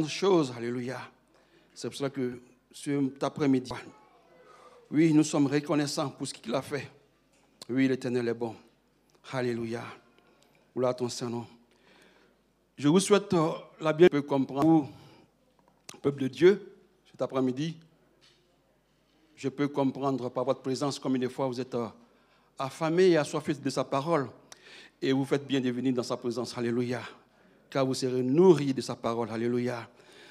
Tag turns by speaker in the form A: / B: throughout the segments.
A: Chose, alléluia. C'est pour cela que cet après-midi, oui, nous sommes reconnaissants pour ce qu'il a fait. Oui, l'Éternel est bon. Alléluia. À ton Saint-Nom. Je vous souhaite euh, la bienvenue comprendre, peuple de Dieu, cet après-midi. Je peux comprendre par votre présence comme une fois vous êtes euh, affamé et assoiffé de sa parole. Et vous faites bien de venir dans sa présence. Alléluia. Car vous serez nourris de sa parole. Alléluia.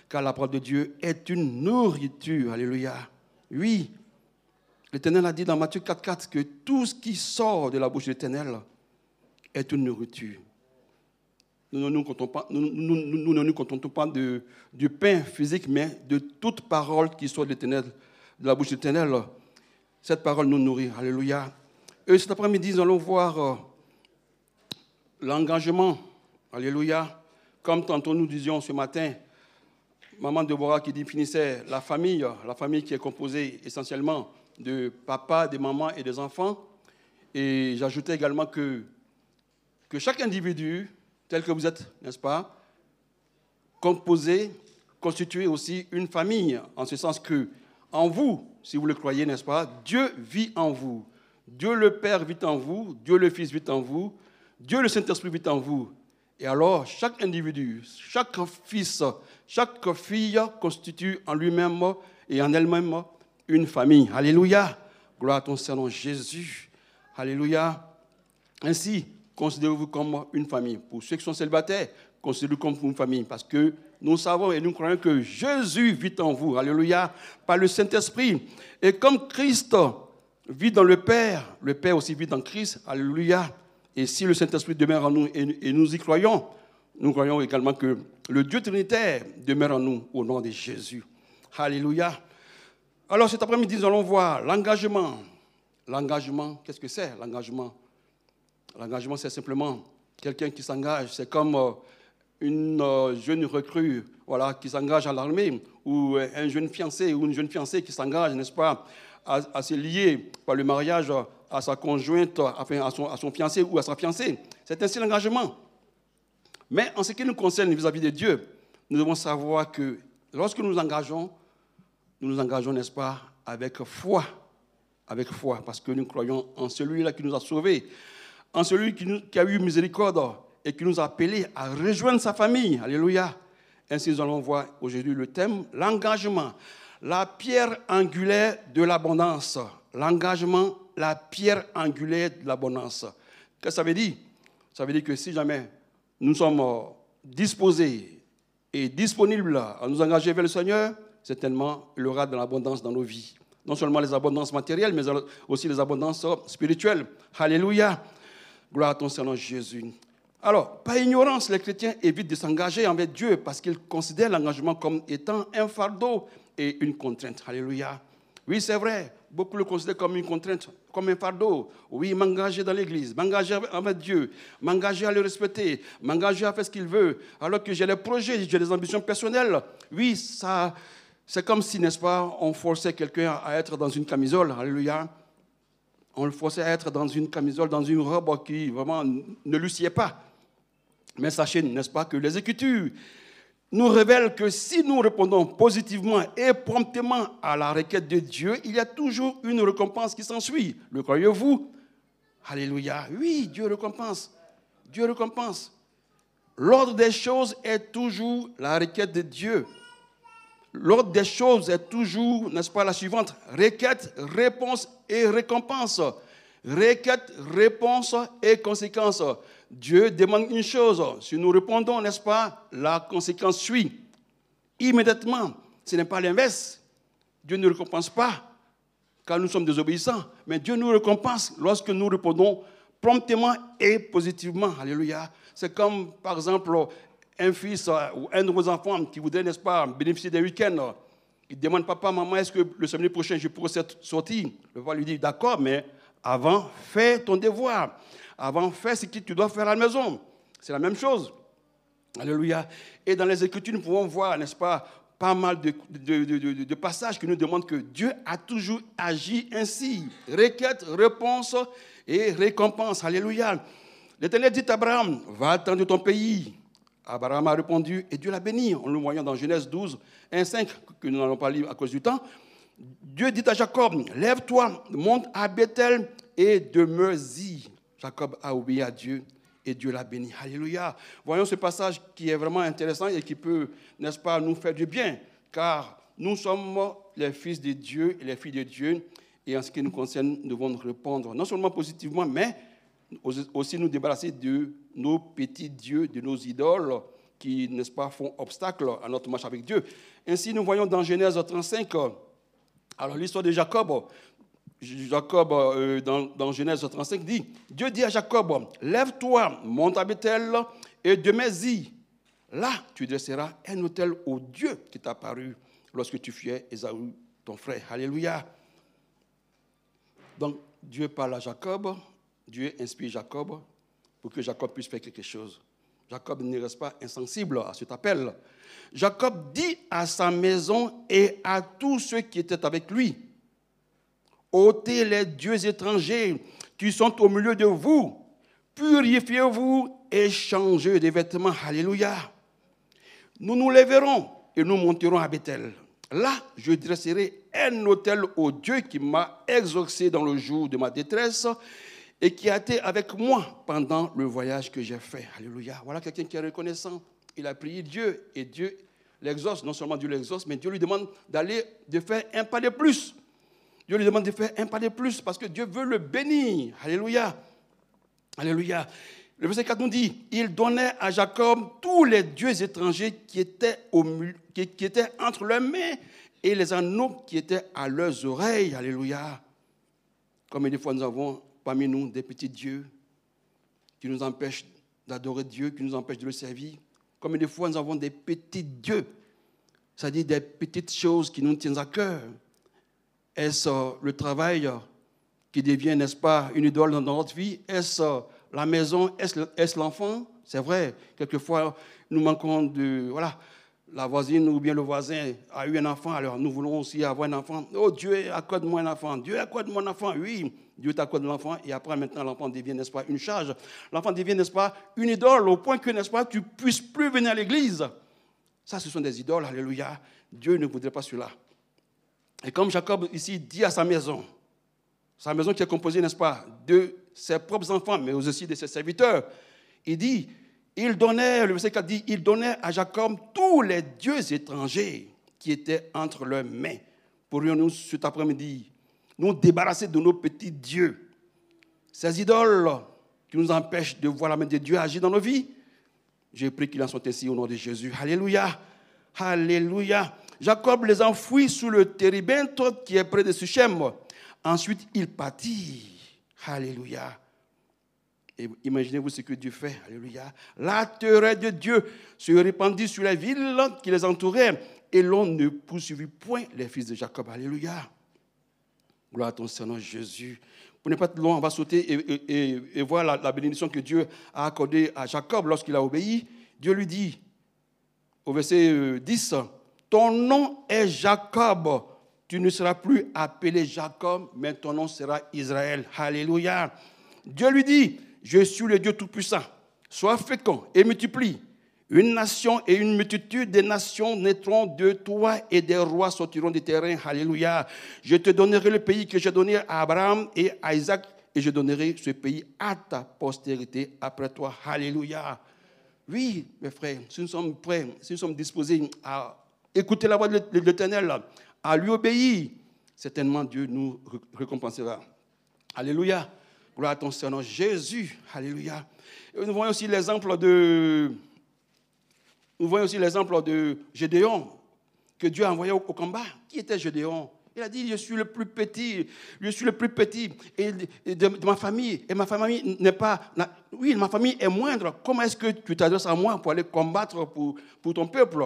A: Car la parole de Dieu est une nourriture. Alléluia. Oui. L'Éternel a dit dans Matthieu 4,4 que tout ce qui sort de la bouche de l'Éternel est une nourriture. Nous ne nous contentons pas, nous, contentons pas de, du pain physique, mais de toute parole qui sort de l'Éternel, de la bouche de l'Éternel. Cette parole nous nourrit. Alléluia. Et cet après-midi, nous allons voir euh, l'engagement. Alléluia. Comme tantôt nous disions ce matin, maman Deborah qui définissait la famille, la famille qui est composée essentiellement de papa, de maman et des enfants. Et j'ajoutais également que, que chaque individu tel que vous êtes, n'est-ce pas, composé, constitué aussi une famille, en ce sens que en vous, si vous le croyez, n'est-ce pas, Dieu vit en vous. Dieu le Père vit en vous, Dieu le Fils vit en vous, Dieu le Saint-Esprit vit en vous. Et alors, chaque individu, chaque fils, chaque fille constitue en lui-même et en elle-même une famille. Alléluia. Gloire à ton Seigneur Jésus. Alléluia. Ainsi, considérez-vous comme une famille. Pour ceux qui sont célibataires, considérez-vous comme une famille. Parce que nous savons et nous croyons que Jésus vit en vous. Alléluia. Par le Saint-Esprit. Et comme Christ vit dans le Père, le Père aussi vit dans Christ. Alléluia. Et si le Saint-Esprit demeure en nous et nous y croyons, nous croyons également que le Dieu Trinitaire demeure en nous au nom de Jésus. Alléluia. Alors cet après-midi, nous allons voir l'engagement. L'engagement, qu'est-ce que c'est l'engagement? L'engagement, c'est simplement quelqu'un qui s'engage. C'est comme euh, une euh, jeune recrue voilà, qui s'engage à l'armée, ou un jeune fiancé ou une jeune fiancée qui s'engage, n'est-ce pas, à, se lier par le mariage à sa conjointe, enfin, à, son, fiancé ou à sa fiancée. C'est ainsi l'engagement. Mais en ce qui nous concerne vis-à-vis de Dieu, nous devons savoir que lorsque nous nous engageons, nous nous engageons, n'est-ce pas, avec foi. Avec foi, parce que nous croyons en celui-là qui nous a sauvés en celui qui, a eu miséricorde et qui nous a appelés à rejoindre sa famille. Alléluia. Ainsi, nous allons voir aujourd'hui le thème, l'engagement, la pierre angulaire de l'abondance. L'engagement, la pierre angulaire de l'abondance. Qu'est-ce que ça veut dire? Ça veut dire que si jamais nous sommes euh, disposés et disponibles à nous engager vers le Seigneur, certainement, il y aura de l'abondance dans nos vies. Non seulement les abondances matérielles, mais aussi les abondances spirituelles. Alléluia. Gloire à ton Seigneur Jésus. Alors, par ignorance, les chrétiens évitent de s'engager envers Dieu parce qu'ils considèrent l'engagement comme étant un fardeau et une contrainte. Alléluia. Oui, c'est vrai. Beaucoup le considèrent comme une contrainte, comme un fardeau. Oui, m'engager dans l'église, m'engager avec Dieu, m'engager à le respecter, m'engager à faire ce qu'il veut, alors que j'ai des projets, j'ai des ambitions personnelles. Oui, ça, c'est comme si, n'est-ce pas, on forçait quelqu'un à être dans une camisole. Alléluia on le forçait à être dans une camisole, dans une robe qui vraiment ne lui sied pas. Mais sachez, n'est-ce pas, que les Écritures nous révèlent que si nous répondons positivement et promptement à la requête de Dieu, il y a toujours une récompense qui s'ensuit. Le croyez-vous? Alléluia. Oui, Dieu récompense. Dieu récompense. L'ordre des choses est toujours la requête de Dieu. L'ordre des choses est toujours, n'est-ce pas, la suivante requête, réponse et récompense. Requête, réponse et conséquence. Dieu demande une chose. Si nous répondons, n'est-ce pas, la conséquence suit. Immédiatement. Ce n'est pas l'inverse. Dieu ne récompense pas car nous sommes désobéissants. Mais Dieu nous récompense lorsque nous répondons promptement et positivement. Alléluia. C'est comme, par exemple, un fils euh, ou un de vos enfants qui voudrait, n'est-ce pas, bénéficier d'un week-end, il demande, papa, maman, est-ce que le samedi prochain, je pourrais sortir? Le papa lui dit, d'accord, mais avant, fais ton devoir. Avant, fais ce que tu dois faire à la maison. C'est la même chose. Alléluia. Et dans les Écritures, nous pouvons voir, n'est-ce pas, pas mal de, passages qui nous demandent que Dieu a toujours agi ainsi. Requête, réponse et récompense. Alléluia. L'Éternel dit à Abraham, va attendre ton pays, Abraham a répondu et Dieu l'a béni. En le voyant dans Genèse 12, 1, 5, que nous n'allons pas lire à cause du temps. Dieu dit à Jacob, lève-toi, monte à Bethel et demeure-y. Jacob a obéi à Dieu et Dieu l'a béni. Alléluia. Voyons ce passage qui est vraiment intéressant et qui peut, n'est-ce pas, nous faire du bien, car nous sommes les fils de Dieu et les filles de Dieu, et en ce qui nous concerne, nous devons répondre non seulement positivement, mais aussi nous débarrasser de nos petits dieux, de nos idoles qui, n'est-ce pas, font obstacle à notre marche avec Dieu. Ainsi, nous voyons dans Genèse 35, alors l'histoire de Jacob, Jacob, euh, dans, Genèse 35, dit Dieu dit à Jacob Lève-toi, monte à Bethel et demeure-y. Là, tu dresseras un hôtel au Dieu qui t'a apparu lorsque tu fuyais Esaü, ton frère. Alléluia. Donc, Dieu parle à Jacob, Dieu inspire Jacob pour que Jacob puisse faire quelque chose. Jacob ne reste pas insensible à cet appel. Jacob dit à sa maison et à tous ceux qui étaient avec lui ôtez les dieux étrangers qui sont au milieu de vous, purifiez-vous et changez de vêtements. Alléluia. Nous nous lèverons et nous monterons à Bethel. Là, je dresserai un hôtel au Dieu qui m'a exaucé dans le jour de ma détresse et qui a été avec moi pendant le voyage que j'ai fait. Alléluia. Voilà quelqu'un qui est reconnaissant. Il a prié Dieu et Dieu l'exauce. Non seulement Dieu l'exauce, mais Dieu lui demande d'aller, de faire un pas de plus. Dieu lui demande de faire un pas de plus parce que Dieu veut le bénir. Alléluia. Alléluia. Le verset 4 nous dit, il donnait à Jacob tous les dieux étrangers qui étaient, qui, étaient entre leurs mains et les anneaux qui étaient à leurs oreilles. Alléluia. Comme des fois nous avons parmi nous des petits dieux qui nous empêchent d'adorer Dieu, qui nous empêchent de le servir. Comme des fois nous avons des petits dieux, c'est-à-dire des petites choses qui nous tiennent à cœur. Est-ce euh, le travail qui devient, n'est-ce pas, une idole dans notre vie? Est-ce euh, la maison? Est-ce l'enfant? C'est vrai, quelquefois, nous manquons de... Voilà, la voisine ou bien le voisin a eu un enfant, alors nous voulons aussi avoir un enfant. Oh Dieu, accorde-moi un enfant. Dieu, accorde-moi un enfant. Oui, Dieu t'accorde l'enfant et après maintenant l'enfant devient, n'est-ce pas, une charge. L'enfant devient, n'est-ce pas, une idole au point que, n'est-ce pas, tu puisses plus venir à l'église. Ça, ce sont des idoles, alléluia. Dieu ne voudrait pas cela. Et comme Jacob ici dit à sa maison, sa maison qui est composée, n'est-ce pas, de ses propres enfants, mais aussi de ses serviteurs, il dit, il donnait, le verset 4 dit, il donnait à Jacob tous les dieux étrangers qui étaient entre leurs mains. Pourrions-nous cet après-midi nous débarrasser de nos petits dieux, ces idoles qui nous empêchent de voir la main de Dieu agir dans nos vies? J'ai prie qu'il en soit ainsi au nom de Jésus. Alléluia. Alléluia. Jacob les enfouit sous le térébinthe qui est près de Suchem. Ensuite, il partit. Alléluia. Et imaginez-vous ce que Dieu fait. Alléluia. La terreur de Dieu se répandit sur les villes qui les entouraient et l'on ne poursuivit point les fils de Jacob. Alléluia. Gloire à ton Seigneur Jésus. Pour ne pas être loin, on va sauter et, voir la, la, bénédiction que Dieu a accordée à Jacob lorsqu'il a obéi. Dieu lui dit, au verset 10, euh, ton nom est Jacob. Tu ne seras plus appelé Jacob, mais ton nom sera Israël. Alléluia. Dieu lui dit, je suis le Dieu Tout-Puissant. Sois fécond et multiplie. Une nation et une multitude de nations naîtront de toi et des rois sortiront des terrains. Alléluia. Je te donnerai le pays que j'ai donné à Abraham et à Isaac et je donnerai ce pays à ta postérité après toi. Alléluia. Oui, mes frères, si nous sommes prêts, si nous sommes disposés à écouter la voix de l'Éternel, à lui obéir, certainement Dieu nous récompensera. Alléluia. Gloire à ton Seigneur Jésus. Alléluia. nous voyons aussi l'exemple de, nous voyons aussi l'exemple de Gédéon, que Dieu a envoyé au, combat. Qui était Gédéon? Il a dit, je suis le plus petit, je suis le plus petit et de, ma famille. Et ma famille n'est pas... Oui, ma famille est moindre. Comment est-ce que tu t'adresses à moi pour aller combattre pour ton peuple?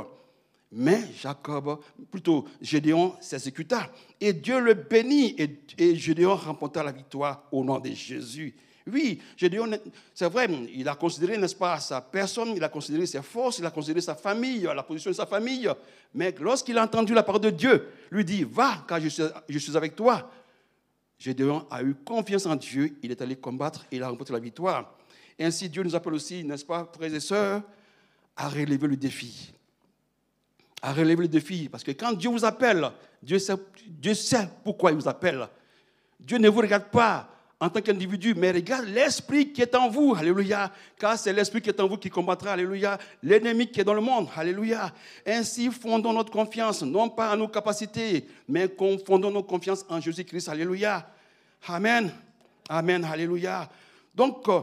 A: Mais Jacob, plutôt Gédéon, s'exécuta. Et Dieu le bénit. Et, Gédéon remporta la victoire au nom de Jésus. Oui, Gédéon, c'est vrai, il a considéré, n'est-ce pas, sa personne, il a considéré ses forces, il a considéré sa famille, la position de sa famille. Mais lorsqu'il a entendu la parole de Dieu, lui dit, va, car je suis, je suis avec toi. Gédéon a eu confiance en Dieu, il est allé combattre et il a remporté la victoire. Et ainsi, Dieu nous appelle aussi, n'est-ce pas, frères et sœurs, à relever le défi. À relever le défi. Parce que quand Dieu vous appelle, Dieu sait, Dieu sait pourquoi il vous appelle. Dieu ne vous regarde pas en tant qu'individu, mais regarde l'esprit qui est en vous, alléluia, car c'est l'esprit qui est en vous qui combattra, alléluia, l'ennemi qui est dans le monde, alléluia. Ainsi, fondons notre confiance, non pas en nos capacités, mais fondons notre confiance en Jésus-Christ, alléluia. Amen, amen, alléluia. Donc, euh,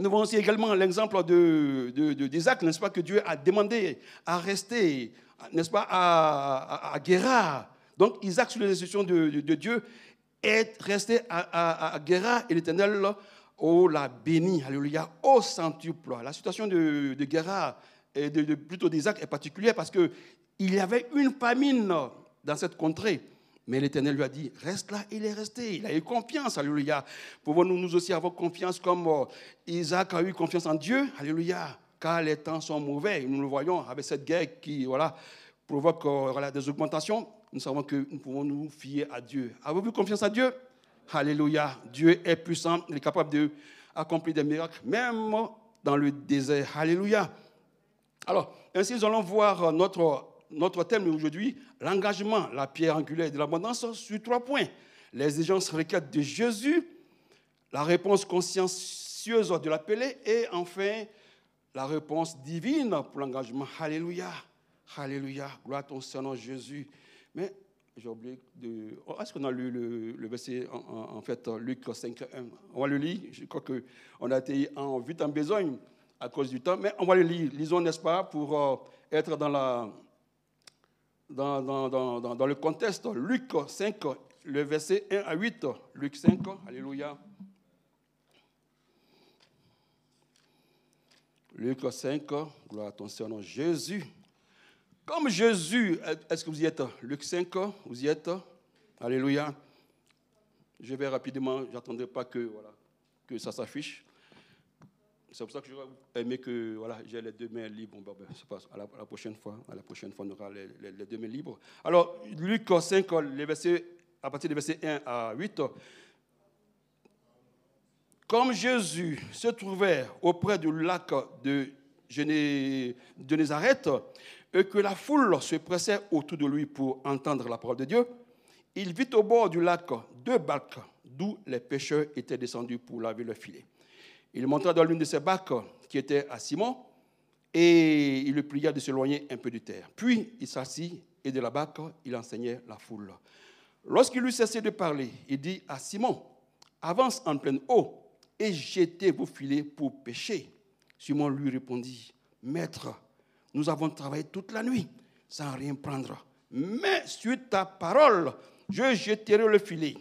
A: nous voyons aussi également l'exemple d'Isaac, de, n'est-ce pas, que Dieu a demandé à rester, n'est-ce pas, à, à, Donc, Isaac, sous les instructions de, Dieu, est resté à, à, et l'Éternel oh, l'a béni, alléluia, au centuple. La situation de, de et de, plutôt d'Isaac est particulière parce qu'il y avait une famine dans cette contrée. Mais l'Éternel lui a dit, reste là, il est resté. Il a eu confiance, alléluia. Pouvons-nous nous aussi avoir confiance comme euh, Isaac a eu confiance en Dieu, alléluia. Car les temps sont mauvais, nous le voyons avec cette guerre qui voilà, provoque euh, des augmentations nous savons que nous pouvons nous fier à Dieu. Avez-vous confiance à Dieu? Alléluia. Dieu est puissant, il est capable d'accomplir des miracles, même dans le désert. Alléluia. Alors, ainsi, nous allons voir notre, notre thème aujourd'hui, l'engagement, la pierre angulaire de l'abondance, sur trois points. Les exigences requêtes de Jésus, la réponse consciencieuse de l'appelé et enfin la réponse divine pour l'engagement. Alléluia. Alléluia. Gloire à ton Seigneur Jésus. Mais j'ai oublié de. Oh, est-ce qu'on a lu le, verset, en, fait, Luc 5, 1 On va le lire. Je crois qu'on a été en vite en besogne à cause du temps, mais on va le lire. Lisons, n'est-ce pas, pour euh, être dans, la, dans, le contexte. Luc 5, le verset 1 à 8. Luc 5, Alléluia. Luc 5, gloire à ton Seigneur Jésus. Comme Jésus, est-ce que vous y êtes? Luc 5, vous y êtes? Alléluia. Je vais rapidement, j'attendrai pas que, voilà, que ça s'affiche. C'est pour ça que j'aurais aimé que voilà, j'ai les deux mains libres. Ben, pas, à, la, prochaine fois, à la prochaine fois, on aura les, deux mains libres. Alors, Luc 5, les versets, à partir des versets 1 à 8. Comme Jésus se trouvait auprès du lac de, de Nazareth, et que la foule se pressait autour de lui pour entendre la parole de Dieu, il vit au bord du lac deux barques d'où les pêcheurs étaient descendus pour laver le filet. Il montra dans l'une de ces barques qui était à Simon et il le pria de s'éloigner un peu de terre. Puis il s'assit et de la barque, il enseignait la foule. Lorsqu'il eut cessé de parler, il dit à Simon, avance en pleine eau et jetez vos filets pour pêcher. Simon lui répondit, Maître, nous avons travaillé toute la nuit sans rien prendre. Mais suite ta parole, je jeterai le filet.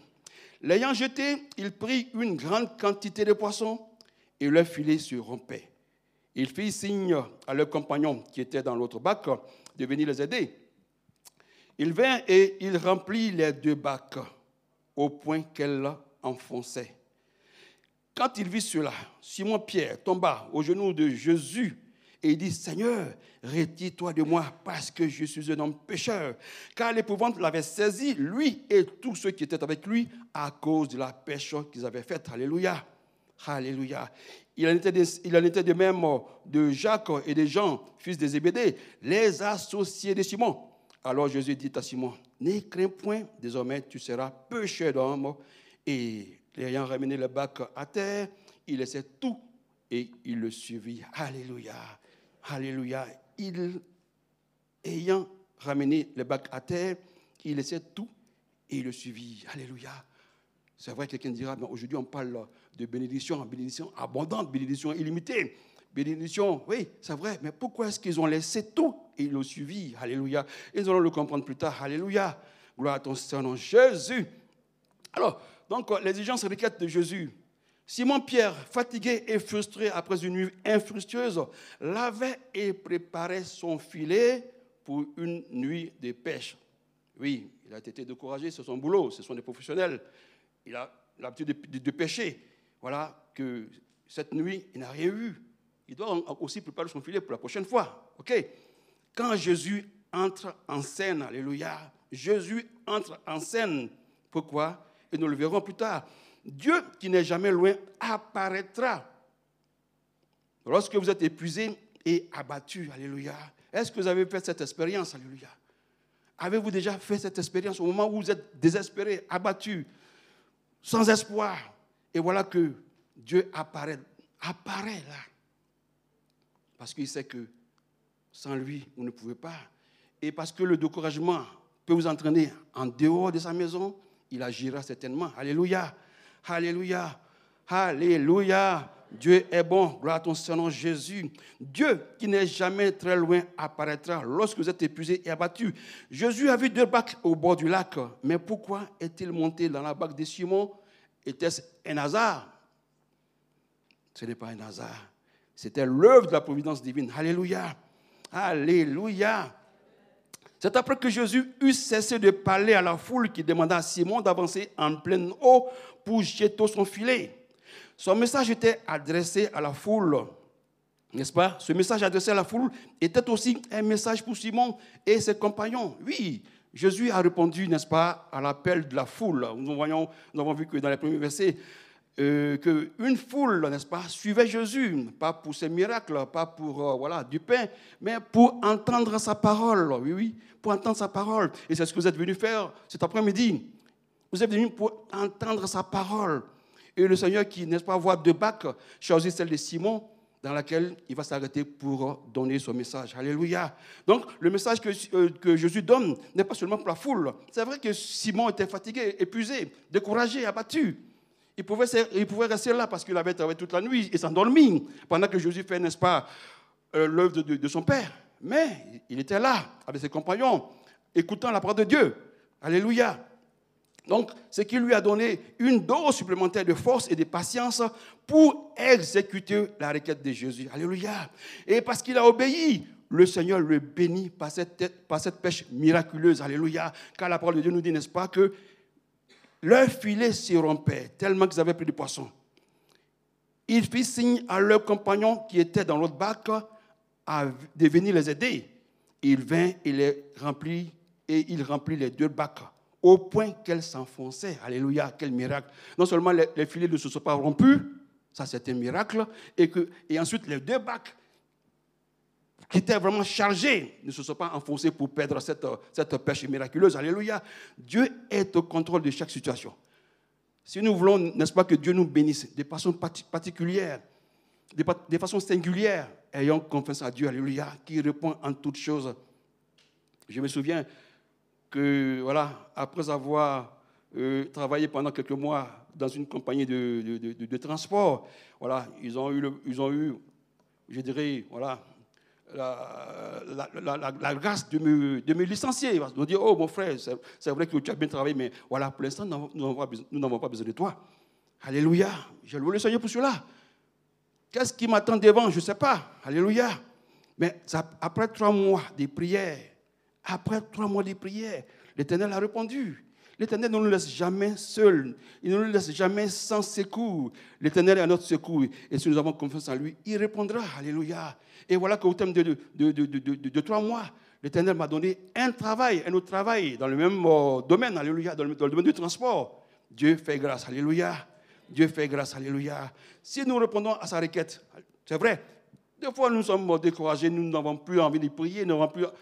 A: L'ayant jeté, il prit une grande quantité de poissons et le filet se rompait. Il fit signe à leurs compagnons qui étaient dans l'autre bac de venir les aider. Il vint et il remplit les deux bacs au point qu'elle enfonçait. Quand il vit cela, Simon-Pierre tomba aux genoux de Jésus et dit, Seigneur, retire-toi de moi parce que je suis un homme pécheur. Car l'épouvante l'avait saisi, lui et tous ceux qui étaient avec lui, à cause de la pêche qu'ils avaient faite. Alléluia. Alléluia. Il en, était de, même de Jacques et de Jean, fils de Zébédée, les associés de Simon. Alors Jésus dit à Simon, ne crains point, désormais tu seras pécheur d'homme. Et ayant ramené le bac à terre, il laissait tout et il le suivit. Alléluia. Alléluia. Il, ayant ramené le bac à terre, il laissait tout et il le suivit. Alléluia. C'est vrai que quelqu'un dira, mais aujourd'hui on parle de bénédiction, bénédiction abondante, bénédiction illimitée. Bénédiction, oui, c'est vrai, mais pourquoi est-ce qu'ils ont laissé tout et ils l'ont suivi? Alléluia. Nous allons le comprendre plus tard. Alléluia. Gloire à ton Seigneur Jésus. Alors, donc, l'exigence requête de Jésus, Simon-Pierre, fatigué et frustré après une nuit infructueuse, lavait et préparait son filet pour une nuit de pêche. Oui, il a été découragé, c'est son boulot, ce sont des professionnels. Il a l'habitude de, pêcher. Voilà que cette nuit, il n'a rien vu. Il doit aussi préparer son filet pour la prochaine fois. OK? Quand Jésus entre en scène, alléluia, Jésus entre en scène. Pourquoi? Et nous le verrons plus tard. Dieu qui n'est jamais loin apparaîtra. Lorsque vous êtes épuisé et abattu. Alléluia. Est-ce que vous avez fait cette expérience Alléluia? Avez-vous déjà fait cette expérience au moment où vous êtes désespéré, abattu, sans espoir Et voilà que Dieu apparaît, là. Parce qu'il sait que sans lui, vous ne pouvez pas. Et parce que le découragement peut vous entraîner en dehors de sa maison, il agira certainement. Alléluia. Alléluia. Alléluia. Dieu est bon. Gloire à ton Seigneur Jésus. Dieu, qui n'est jamais très loin, apparaîtra lorsque vous êtes épuisé et abattu. Jésus a vu deux bacs au bord du lac. Mais pourquoi est-il monté dans la bac de Simon Était-ce un hasard? Ce n'est pas un hasard. C'était l'œuvre de la providence divine. Alléluia. Alléluia. C'est après que Jésus eut cessé de parler à la foule qui demanda à Simon d'avancer en pleine eau pour jeter son filet. Son message était adressé à la foule, n'est-ce pas? Ce message adressé à la foule était aussi un message pour Simon et ses compagnons. Oui, Jésus a répondu, n'est-ce pas, à l'appel de la foule. Nous, avons vu que dans les premiers versets, euh, qu'une foule, n'est-ce pas, suivait Jésus, pas pour ses miracles, pas pour euh, voilà, du pain, mais pour entendre sa parole. Oui, oui, pour entendre sa parole. Et c'est ce que vous êtes venu faire cet après-midi. Vous êtes venu pour entendre sa parole. Et le Seigneur, qui, n'est-ce pas, voit deux bacs, choisit celle de Simon, dans laquelle il va s'arrêter pour donner son message. Alléluia. Donc, le message que, euh, que Jésus donne n'est pas seulement pour la foule. C'est vrai que Simon était fatigué, épuisé, découragé, abattu. Il pouvait, il pouvait rester là parce qu'il avait travaillé toute la nuit et s'endormir pendant que Jésus fait, n'est-ce pas, euh, l'œuvre de, son Père. Mais il était là avec ses compagnons, écoutant la parole de Dieu. Alléluia. Donc, c'est qui lui a donné une dose supplémentaire de force et de patience pour exécuter la requête de Jésus. Alléluia. Et parce qu'il a obéi, le Seigneur le bénit par cette, par cette pêche miraculeuse. Alléluia. Car la parole de Dieu nous dit, n'est-ce pas, que leur filet se rompait tellement qu'ils avaient pris du poisson. Il fit signe à leurs compagnons qui étaient dans l'autre bac de venir les aider. Il vint et les remplit, et il remplit les deux bacs au point qu'elles s'enfonçaient. Alléluia, quel miracle. Non seulement les, filets ne se sont pas rompus, ça c'est un miracle, et, que, et ensuite les deux bacs qui étaient vraiment chargés ne se sont pas enfoncés pour perdre cette, cette pêche miraculeuse. Alléluia. Dieu est au contrôle de chaque situation. Si nous voulons, n'est-ce pas, que Dieu nous bénisse de façon particulière, de façon singulière, ayons confiance à Dieu, Alléluia, qui répond en toutes choses. Je me souviens que, voilà, après avoir euh, travaillé pendant quelques mois dans une compagnie de, de, transport, voilà, ils ont eu, ils ont eu je dirais, voilà, la, la, grâce de me, de me licencier. Ils vont dire, oh mon frère, c'est vrai que tu as bien travaillé, mais voilà, pour l'instant, nous n'avons pas besoin de toi. Alléluia. Je loue le Seigneur pour cela. Qu'est-ce qui m'attend devant? Je ne sais pas. Alléluia. Mais après trois mois de prière, après trois mois de prière, l'Éternel a répondu. L'Éternel ne nous laisse jamais seuls. Il ne nous laisse jamais sans secours. L'Éternel est à notre secours. Et si nous avons confiance en lui, il répondra. Alléluia. Et voilà qu'au terme de, trois mois, l'Éternel m'a donné un travail, un autre travail dans le même euh, domaine. Alléluia. Dans le domaine du transport. Dieu fait grâce. Alléluia. Dieu fait grâce. Alléluia. Si nous répondons à sa requête, c'est vrai, des fois, nous sommes découragés, nous n'avons plus envie de prier, nous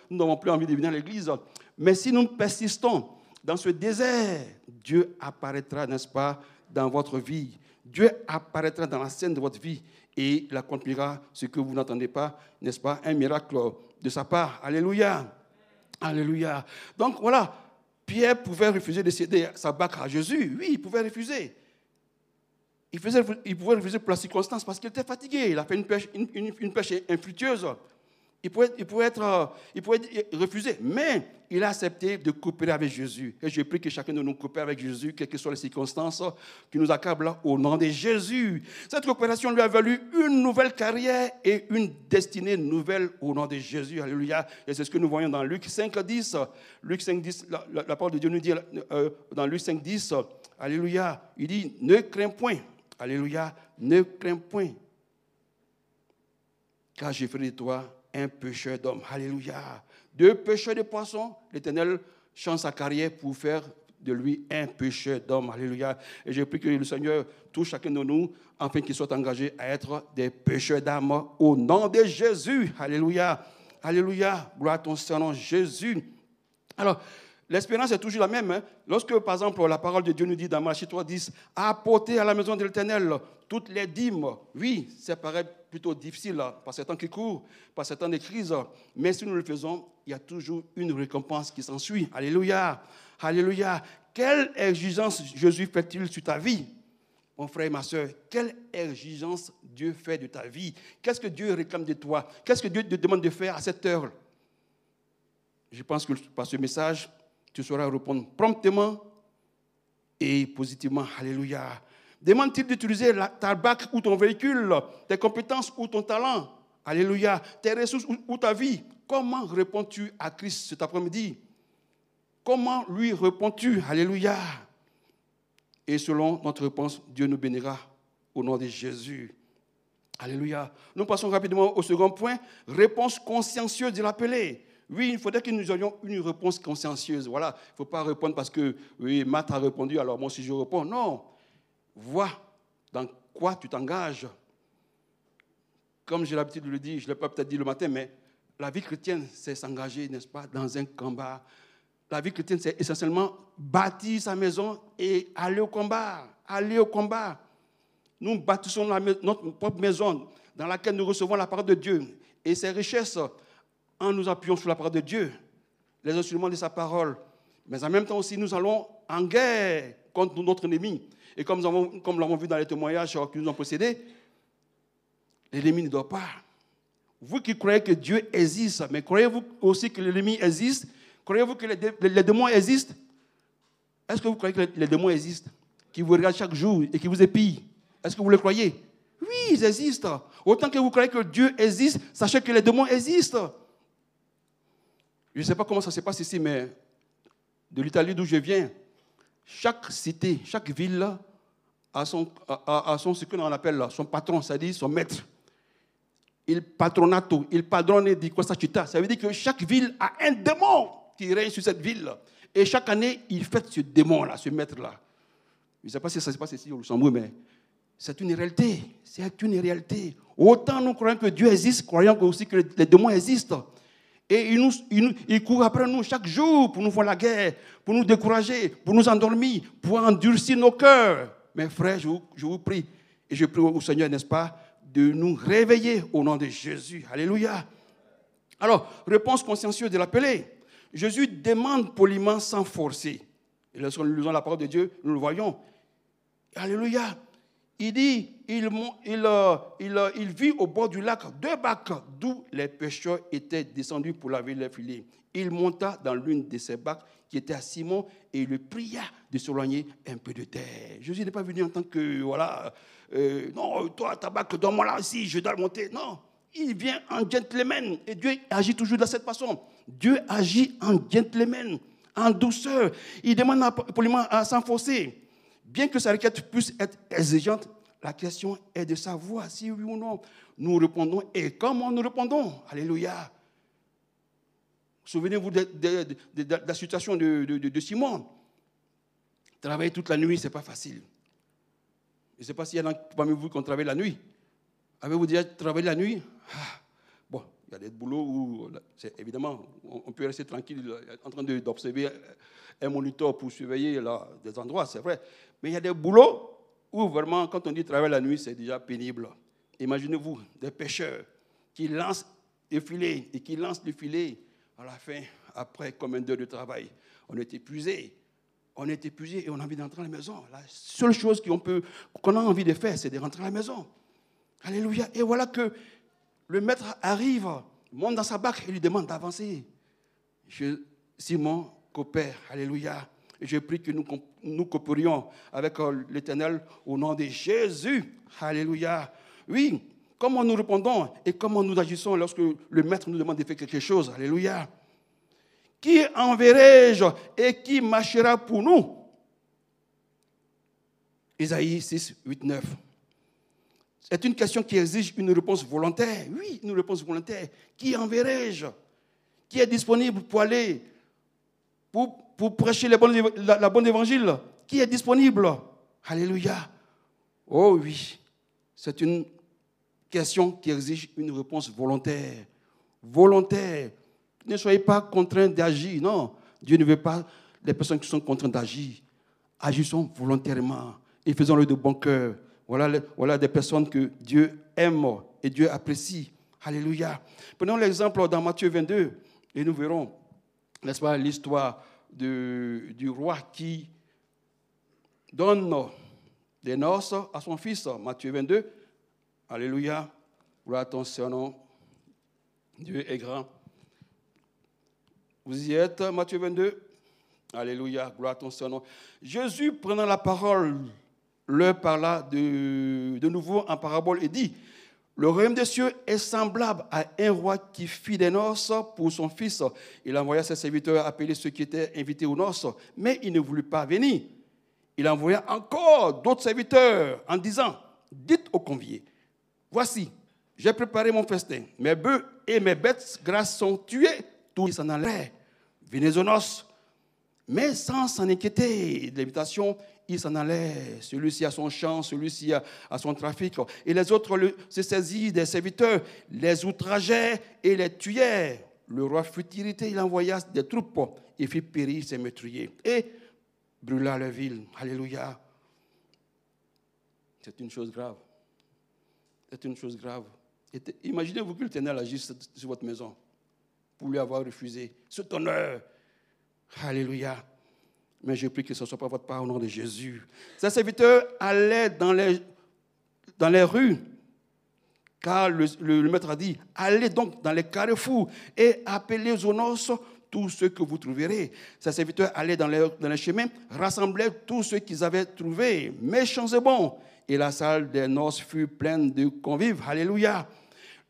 A: n'avons plus, envie de venir à l'église. Mais si nous persistons dans ce désert, Dieu apparaîtra, n'est-ce pas, dans votre vie. Dieu apparaîtra dans la scène de votre vie et il accomplira ce que vous n'entendez pas, n'est-ce pas, un miracle de sa part. Alléluia. Alléluia. Donc voilà, Pierre pouvait refuser de céder sa bac à Jésus. Oui, il pouvait refuser il, pouvait refuser pour la circonstance parce qu'il était fatigué. Il a fait une pêche, infructueuse. Il pouvait, être, il pouvait refuser, mais il a accepté de coopérer avec Jésus. Et je prie que chacun de nous coopère avec Jésus, quelles que soient les circonstances qui nous accablent, au nom de Jésus. Cette coopération lui a valu une nouvelle carrière et une destinée nouvelle au nom de Jésus. Alléluia. Et c'est ce que nous voyons dans Luc 5, 10. Luc 5, 10, la, parole de Dieu nous dit euh, dans Luc 5, 10, Alléluia, il dit, ne crains point. Alléluia, ne crains point, car j'ai fait de toi un pêcheur d'hommes. Alléluia. Deux pêcheurs de poissons, l'Éternel change sa carrière pour faire de lui un pécheur d'homme. Alléluia. Et je prie que le Seigneur touche chacun de nous afin qu'il soit engagé à être des pécheurs d'âme au nom de Jésus. Alléluia. Alléluia. Gloire à ton Seigneur Jésus. Alors, L'espérance est toujours la même. Hein. Lorsque, par exemple, la parole de Dieu nous dit dans Malachie 3, 10, apporter à la maison de l'Éternel toutes les dîmes, oui, ça paraît plutôt difficile par ces temps qui courent, par ces temps de crise, mais si nous le faisons, il y a toujours une récompense qui s'ensuit. Alléluia. Alléluia. Quelle exigence Jésus fait-il sur ta vie mon frère et ma soeur, quelle exigence Dieu fait de ta vie? Qu'est-ce que Dieu réclame de toi? Qu'est-ce que Dieu te demande de faire à cette heure? Je pense que par ce message, tu sauras répondre promptement et positivement. Alléluia. Demande-t-il d'utiliser ta bac ou ton véhicule, tes compétences ou ton talent? Alléluia. Tes ressources ou, ta vie? Comment réponds-tu à Christ cet après-midi? Comment lui réponds-tu? Alléluia. Et selon notre réponse, Dieu nous bénira au nom de Jésus. Alléluia. Nous passons rapidement au second point. Réponse consciencieuse de l'appelé. Oui, il faudrait que nous ayons une réponse consciencieuse. Voilà, il ne faut pas répondre parce que, oui, Matt a répondu, alors moi si je réponds. Non, vois dans quoi tu t'engages. Comme j'ai l'habitude de le dire, je ne l'ai pas peut-être dit le matin, mais la vie chrétienne, c'est s'engager, n'est-ce pas, dans un combat. La vie chrétienne, c'est essentiellement bâtir sa maison et aller au combat. Aller au combat. Nous bâtissons notre propre maison dans laquelle nous recevons la parole de Dieu. Et ses richesses nous appuyant sur la parole de Dieu, les instruments de sa parole. Mais en même temps aussi, nous allons en guerre contre notre ennemi. Et comme nous l'avons vu dans les témoignages qui nous ont précédés, l'ennemi ne doit pas. Vous qui croyez que Dieu existe, mais croyez-vous aussi que l'ennemi existe? Croyez-vous que les, démons existent? Est-ce que vous croyez que les, démons existent Qui vous regardent chaque jour et qui vous épillent Est-ce que vous le croyez? Oui, ils existent. Autant que vous croyez que Dieu existe, sachez que les démons existent. Je ne sais pas comment ça se passe ici, mais de l'Italie d'où je viens, chaque cité, chaque ville a son, a, son ce qu'on appelle son patron, c'est-à-dire son maître. Il patronato, il padrone di questa città. Ça veut dire que chaque ville a un démon qui règne sur cette ville. Et chaque année, il fête ce démon-là, ce maître-là. Je ne sais pas si ça se passe ici au Luxembourg, mais c'est une réalité. C'est une réalité. Autant nous croyons que Dieu existe, croyons aussi que les démons existent. Et il, nous, court après nous chaque jour pour nous faire la guerre, pour nous décourager, pour nous endormir, pour endurcir nos cœurs. Mes frères, je vous, je vous prie, et je prie au Seigneur, n'est-ce pas, de nous réveiller au nom de Jésus. Alléluia. Alors, réponse consciencieuse de l'appelé. Jésus demande poliment sans forcer. Et lorsque nous lisons la parole de Dieu, nous le voyons. Alléluia. Il dit, il, il, euh, euh, il, vit au bord du lac deux bacs d'où les pêcheurs étaient descendus pour laver leurs filets. Il monta dans l'une de ces bacs qui était à Simon et il le pria de s'éloigner un peu de terre. Jésus n'est pas venu en tant que, voilà, euh, non, toi, ta bac, donne-moi là aussi, je dois monter. Non, il vient en gentleman et Dieu agit toujours de cette façon. Dieu agit en gentleman, en douceur. Il demande poliment à s'enfoncer. Bien que sa requête puisse être exigeante, la question est de savoir si oui ou non nous répondons et comment nous répondons. Alléluia. Souvenez-vous de, la situation de, Simon? Travailler toute la nuit, ce n'est pas facile. Je ne sais pas s'il y en a parmi vous qui ont travaillé la nuit. Avez-vous déjà travaillé la nuit? Ah, Bon, il y a des boulots où, évidemment, on peut rester tranquille en train d'observer un moniteur pour surveiller là, des endroits, c'est vrai. Mais il y a des boulots où vraiment, quand on dit travailler la nuit, c'est déjà pénible. Imaginez-vous des pêcheurs qui lancent le filet et qui lancent le filet à la fin, après combien d'heures de travail, on est épuisé. On est épuisé et on a envie d'entrer à la maison. La seule chose qu'on qu'on a envie de faire, c'est de rentrer à la maison. Alléluia. Et voilà que le maître arrive, monte dans sa barque et lui demande d'avancer. Simon coopère. Alléluia. Et je prie que nous, coopérions avec euh, l'Éternel au nom de Jésus. Alléluia. Oui, comment nous répondons et comment nous agissons lorsque le Maître nous demande de faire quelque chose? Alléluia. Qui enverrai-je et qui marchera pour nous? Isaïe 6, 8, 9. C'est une question qui exige une réponse volontaire. Oui, une réponse volontaire. Qui enverrai-je? Qui est disponible pour aller pour prêcher la, bonne évangile qui est disponible. Alléluia. Oh oui, c'est une question qui exige une réponse volontaire. Volontaire. Ne soyez pas contraints d'agir. Non, Dieu ne veut pas les personnes qui sont contraintes d'agir. Agissons volontairement et faisons-le de bon cœur. Voilà, voilà des personnes que Dieu aime et Dieu apprécie. Alléluia. Prenons l'exemple dans Matthieu 22 et nous verrons, n'est-ce pas, l'histoire du roi qui donne des noces à son fils. Matthieu 22. Alléluia. Gloire à ton Saint-Nom. Dieu est grand. Vous y êtes, Matthieu 22 Alléluia, gloire à ton Saint-Nom. Jésus, prenant la parole, leur parla de nouveau en parabole et dit Le royaume des cieux est semblable à un roi qui fit des noces pour son fils. Il envoya ses serviteurs appeler ceux qui étaient invités aux noces, mais ils ne voulaient pas venir. Il envoya encore d'autres serviteurs en disant Dites aux conviés Voici, j'ai préparé mon festin. Mes bœufs et mes bêtes grasses sont tués. Tous s'en allaient. Venez aux noces. Mais sans s'en inquiéter de l'invitation, il s'en allait. Celui-ci a son champ, celui-ci a, a son trafic. Et les autres le- se saisirent des serviteurs, les outrageaient et les tuaient. Le roi fut irrité, il envoya des troupes et fit périr ses meurtriers. Et brûla la ville. Alléluia. C'est une chose grave. C'est une chose grave. Imaginez-vous que l'Éternel agisse sur votre maison pour lui avoir refusé cet honneur. Alléluia. Mais je prie que ce ne soit pas votre part au nom de Jésus. Ces serviteurs allaient dans les, rues, car le maître a dit, allez donc dans les carrefours et appelez aux noces tous ceux que vous trouverez. Ces serviteurs allaient dans les, dans les chemins, rassemblaient tous ceux qu'ils avaient trouvés, méchants et bons. Et la salle des noces fut pleine de convives. Alléluia.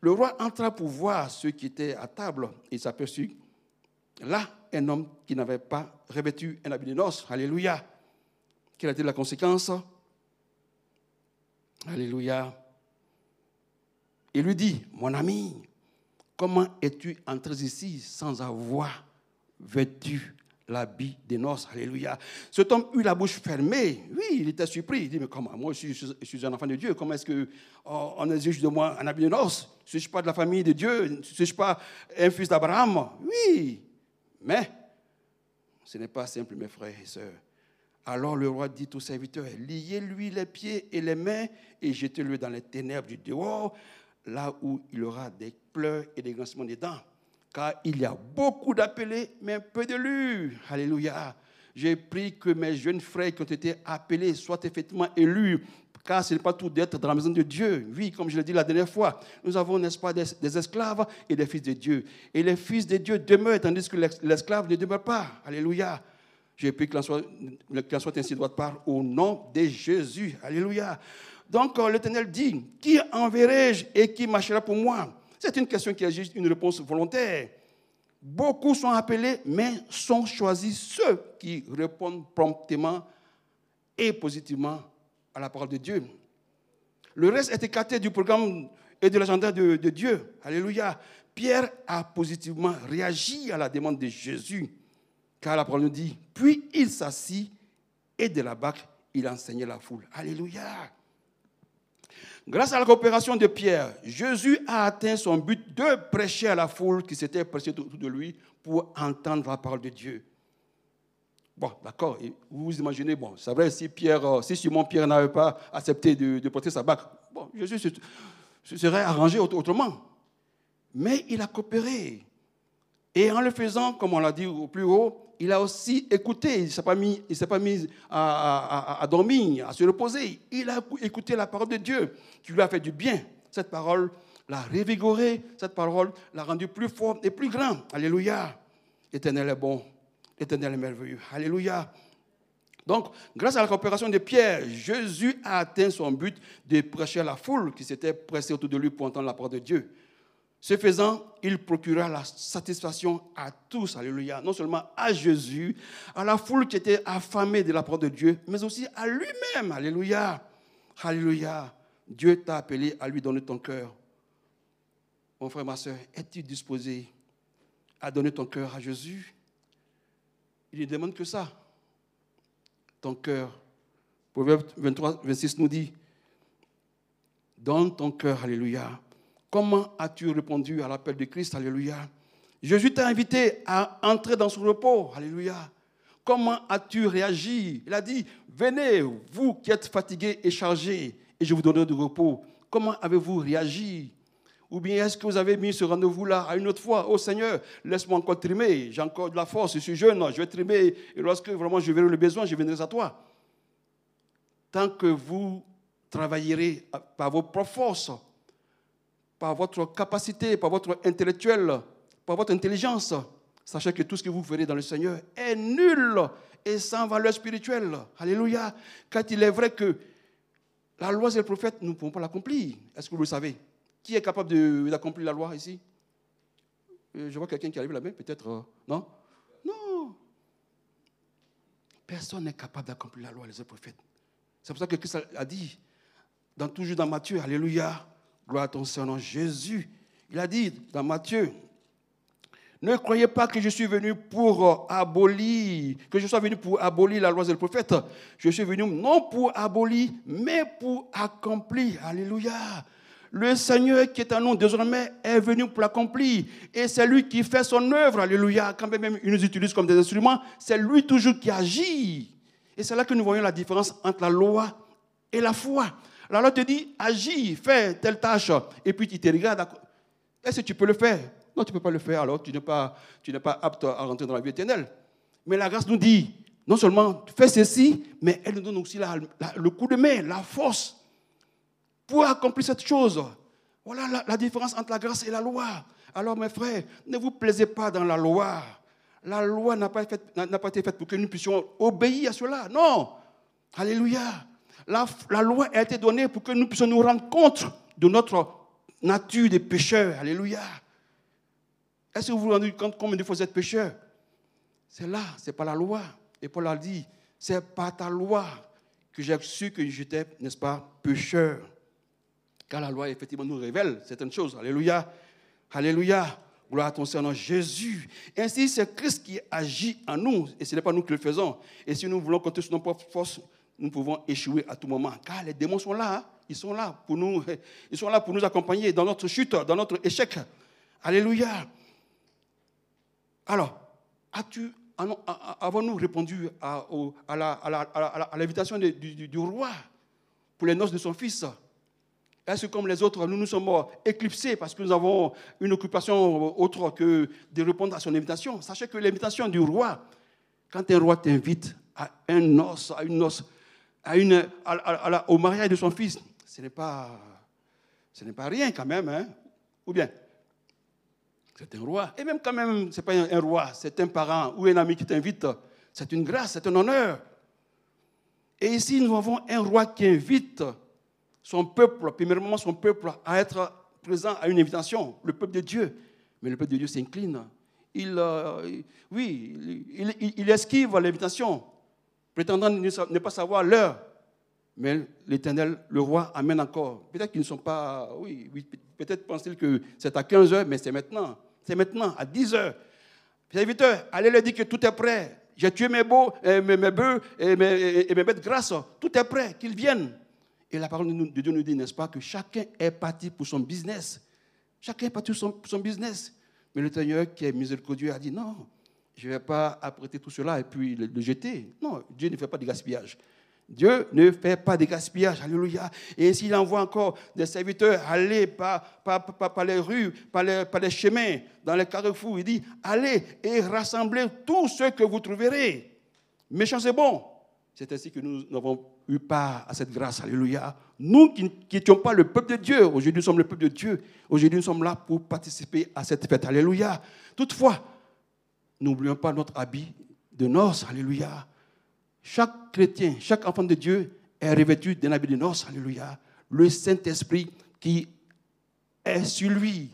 A: Le roi entra pour voir ceux qui étaient à table. Il s'aperçut là un homme qui n'avait pas revêtu un habit de noces. Alléluia. Quelle a été la conséquence? Alléluia. Il lui dit, mon ami, comment es-tu entré ici sans avoir vêtu l'habit des noces? Alléluia. Cet homme eut la bouche fermée. Oui, il était surpris. Il dit, mais comment? Moi, je suis, un enfant de Dieu. Comment est-ce qu'on on exige de moi un habit de noces? Suis-je pas de la famille de Dieu? Suis-je pas un fils d'Abraham? Oui. Mais ce n'est pas simple, mes frères et sœurs. Alors le roi dit aux serviteurs, liez-lui les pieds et les mains et jetez-le dans les ténèbres du dehors, là où il aura des pleurs et des grincements des dents. Car il y a beaucoup d'appelés, mais peu d'élus. Alléluia. J'ai pris que mes jeunes frères qui ont été appelés soient effectivement élus, car ce n'est pas tout d'être dans la maison de Dieu. Oui, comme je l'ai dit la dernière fois, nous avons, n'est-ce pas, des, esclaves et des fils de Dieu. Et les fils de Dieu demeurent, tandis que l'esclave ne demeure pas. Alléluia. En soit, qu'il en soit ainsi de votre part au nom de Jésus. Alléluia. Donc euh, l'Éternel dit, qui enverrai-je et qui marchera pour moi? C'est une question qui exige une réponse volontaire. Beaucoup sont appelés, mais sont choisis ceux qui répondent promptement et positivement à la parole de Dieu. Le reste est écarté du programme et de l'agenda de, Dieu. Alléluia. Pierre a positivement réagi à la demande de Jésus, car la parole nous dit, puis il s'assit et de la barque, il enseignait la foule. Alléluia. Grâce à la coopération de Pierre, Jésus a atteint son but de prêcher à la foule qui s'était pressée autour de lui pour entendre la parole de Dieu. Bon, d'accord, vous vous imaginez, bon, c'est vrai, si, Pierre, euh, si Simon Pierre n'avait pas accepté de, porter sa barque, bon, Jésus se, se serait arrangé autre- autrement. Mais il a coopéré. Et en le faisant, comme on l'a dit au plus haut, il a aussi écouté. Il ne s'est pas mis, il pas mis à, à- à dormir, à se reposer. Il a écouté la parole de Dieu qui lui a fait du bien. Cette parole l'a révigoré. Cette parole l'a rendu plus fort et plus grand. Alléluia. L'éternel est bon. L'éternel est merveilleux. Alléluia. Donc, grâce à la coopération de Pierre, Jésus a atteint son but de prêcher à la foule qui s'était pressée autour de lui pour entendre la parole de Dieu. Ce faisant, il procura la satisfaction à tous, alléluia, non seulement à Jésus, à la foule qui était affamée de la parole de Dieu, mais aussi à lui-même, alléluia, alléluia. Dieu t'a appelé à lui donner ton cœur. Mon frère, ma soeur, es-tu disposé à donner ton cœur à Jésus? Il ne demande que ça. Ton cœur. Proverbe 23, 26 nous dit, dans ton cœur, alléluia. Comment as-tu répondu à l'appel de Christ, alléluia? Jésus t'a invité à entrer dans son repos, alléluia. Comment as-tu réagi? Il a dit, venez, vous qui êtes fatigués et chargés, et je vous donnerai du repos. Comment avez-vous réagi? Ou bien est-ce que vous avez mis ce rendez-vous-là à une autre fois? Oh Seigneur, laisse-moi encore trimer, j'ai encore de la force, je suis jeune, je vais trimer, et lorsque vraiment je verrai le besoin, je viendrai à toi. Tant que vous travaillerez par vos propres forces, par votre capacité, par votre intellectuel, par votre intelligence, sachez que tout ce que vous ferez dans le Seigneur est nul et sans valeur spirituelle. Alléluia. Quand il est vrai que la loi et le prophète, nous ne pouvons pas l'accomplir. Est-ce que vous le savez? Qui est capable d'accomplir la loi ici? Euh, Je vois quelqu'un qui arrive là-bas, peut-être. Euh, non? Non. Personne n'est capable d'accomplir la loi les prophètes. C'est pour ça que Christ a dit, dans, toujours dans Matthieu, Alléluia, gloire à ton Seigneur Jésus. Il a dit dans Matthieu, ne croyez pas que je suis venu pour abolir, que je sois venu pour abolir la loi des prophètes. Je suis venu non pour abolir, mais pour accomplir. Alléluia. Le Seigneur qui est en nous désormais est venu pour l'accomplir. Et c'est lui qui fait son œuvre. Alléluia. Quand même il nous utilise comme des instruments, c'est lui toujours qui agit. Et c'est là que nous voyons la différence entre la loi et la foi. La loi te dit, agis, fais telle tâche. Et puis tu te regardes. Est-ce que tu peux le faire? Non, tu ne peux pas le faire, alors tu n'es pas, tu n'es pas apte à rentrer dans la vie éternelle. Mais la grâce nous dit, non seulement fais ceci, mais elle nous donne aussi le coup de main, la force accomplir cette chose. Voilà la, différence entre la grâce et la loi. Alors mes frères, ne vous plaisez pas dans la loi. La loi n'a pas, pas, été faite pour que nous puissions obéir à cela. Non. Alléluia. La, la loi a été donnée pour que nous puissions nous rendre compte de notre nature de pécheurs. Alléluia. Est-ce que vous vous rendez compte combien de fois vous êtes pécheur? C'est là, ce n'est pas la loi. Et Paul a dit, c'est par ta loi que j'ai su que j'étais, n'est-ce pas, pécheur. Car la loi, effectivement, nous révèle certaines choses. Alléluia. Alléluia. Gloire à ton Seigneur Jésus. Ainsi, c'est Christ qui agit en nous, et ce n'est pas nous qui le faisons. Et si nous voulons compter sur nos propres forces, nous pouvons échouer à tout moment. Car les démons sont là, hein. ils sont là pour nous, ils sont là pour nous accompagner dans notre chute, dans notre échec. Alléluia. Alors, as-tu, avons-nous répondu à, l'invitation du, roi pour les noces de son fils? Est-ce que comme les autres, nous nous sommes éclipsés parce que nous avons une occupation autre que de répondre à son invitation? Sachez que l'invitation du roi, quand un roi t'invite à un noce, à une à une, au mariage de son fils, ce n'est pas, ce n'est pas rien quand même, hein? Ou bien c'est un roi. Et même quand même, ce n'est pas un roi, c'est un parent ou un ami qui t'invite. C'est une grâce, c'est un honneur. Et ici, nous avons un roi qui invite son peuple, premièrement son peuple, à être présent à une invitation, le peuple de Dieu. Mais le peuple de Dieu s'incline. Il, euh, oui, il, esquive l'invitation, prétendant ne pas savoir l'heure. Mais l'Éternel, le roi, amène encore. Peut-être qu'ils ne sont pas. Oui, peut-être pensent-ils que c'est à 15 heures, mais c'est maintenant. C'est maintenant, à 10 heures. Serviteur, allez leur dire que tout est prêt. J'ai tué mes, beaux, euh, bœufs et mes, et mes bêtes grasses. Tout est prêt, qu'ils viennent. Et la parole de Dieu nous dit, n'est-ce pas, que chacun est parti pour son business. Chacun est parti pour son, business. Mais le Seigneur qui est miséricordieux a dit, non, je ne vais pas apprêter tout cela et puis le jeter. Non, Dieu ne fait pas de gaspillage. Dieu ne fait pas de gaspillage. Alléluia. Et s'il envoie encore des serviteurs aller par, par, les rues, par les, par les, chemins, dans les carrefours, il dit allez et rassemblez tous ceux que vous trouverez. Méchant, c'est bon. C'est ainsi que nous avons eu part à cette grâce. Alléluia. Nous qui n'étions pas le peuple de Dieu, aujourd'hui nous sommes le peuple de Dieu. Aujourd'hui nous sommes là pour participer à cette fête. Alléluia. Toutefois, n'oublions pas notre habit de noces. Alléluia. Chaque chrétien, chaque enfant de Dieu est revêtu d'un habit de noces. Alléluia. Le Saint-Esprit qui est sur lui.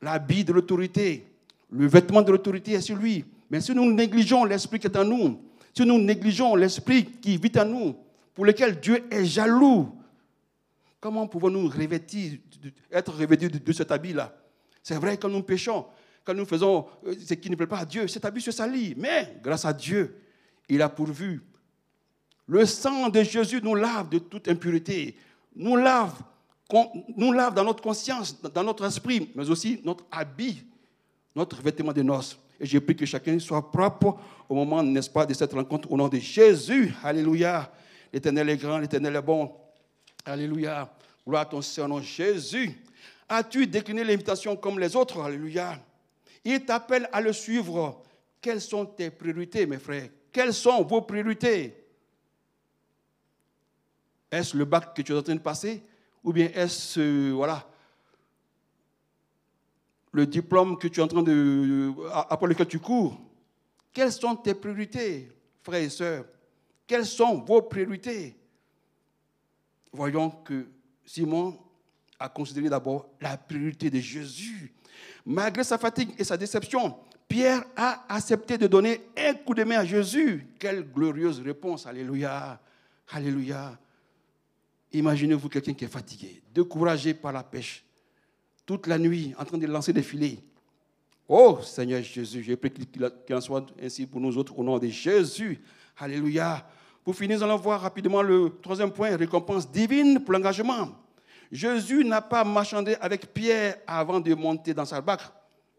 A: L'habit de l'autorité, le vêtement de l'autorité est sur lui. Mais si nous négligeons l'Esprit qui est en nous, si nous négligeons l'Esprit qui vit en nous, pour lequel Dieu est jaloux, comment pouvons-nous revêtir, être revêtus de, cet habit-là? C'est vrai que nous péchons, quand nous faisons euh, ce qui ne plaît pas à Dieu, cet habit se salit. Mais grâce à Dieu, il a pourvu. Le sang de Jésus nous lave de toute impureté, nous lave, nous lave dans notre conscience, dans notre esprit, mais aussi notre habit, notre vêtement de noces. Et je prie que chacun soit propre au moment, n'est-ce pas, de cette rencontre au nom de Jésus. Alléluia. L'Éternel est grand, l'Éternel est bon. Alléluia. Gloire à ton Seigneur Jésus. As-tu décliné l'invitation comme les autres? Alléluia. Il t'appelle à le suivre. Quelles sont tes priorités, mes frères? Quelles sont vos priorités? Est-ce le bac que tu es en train de passer? Ou bien est-ce, euh, voilà, le diplôme que tu es en train de, après lequel tu cours Quelles sont tes priorités, frères et sœurs? Quelles sont vos priorités? Voyons que Simon a considéré d'abord la priorité de Jésus. Malgré sa fatigue et sa déception, Pierre a accepté de donner un coup de main à Jésus. Quelle glorieuse réponse. Alléluia. Alléluia. Imaginez-vous quelqu'un qui est fatigué, découragé par la pêche, toute la nuit en train de lancer des filets. Oh Seigneur Jésus, je prie qu'il en soit ainsi pour nous autres au nom de Jésus. Alléluia. Pour finir, nous allons voir rapidement le troisième point, récompense divine pour l'engagement. Jésus n'a pas marchandé avec Pierre avant de monter dans sa barque.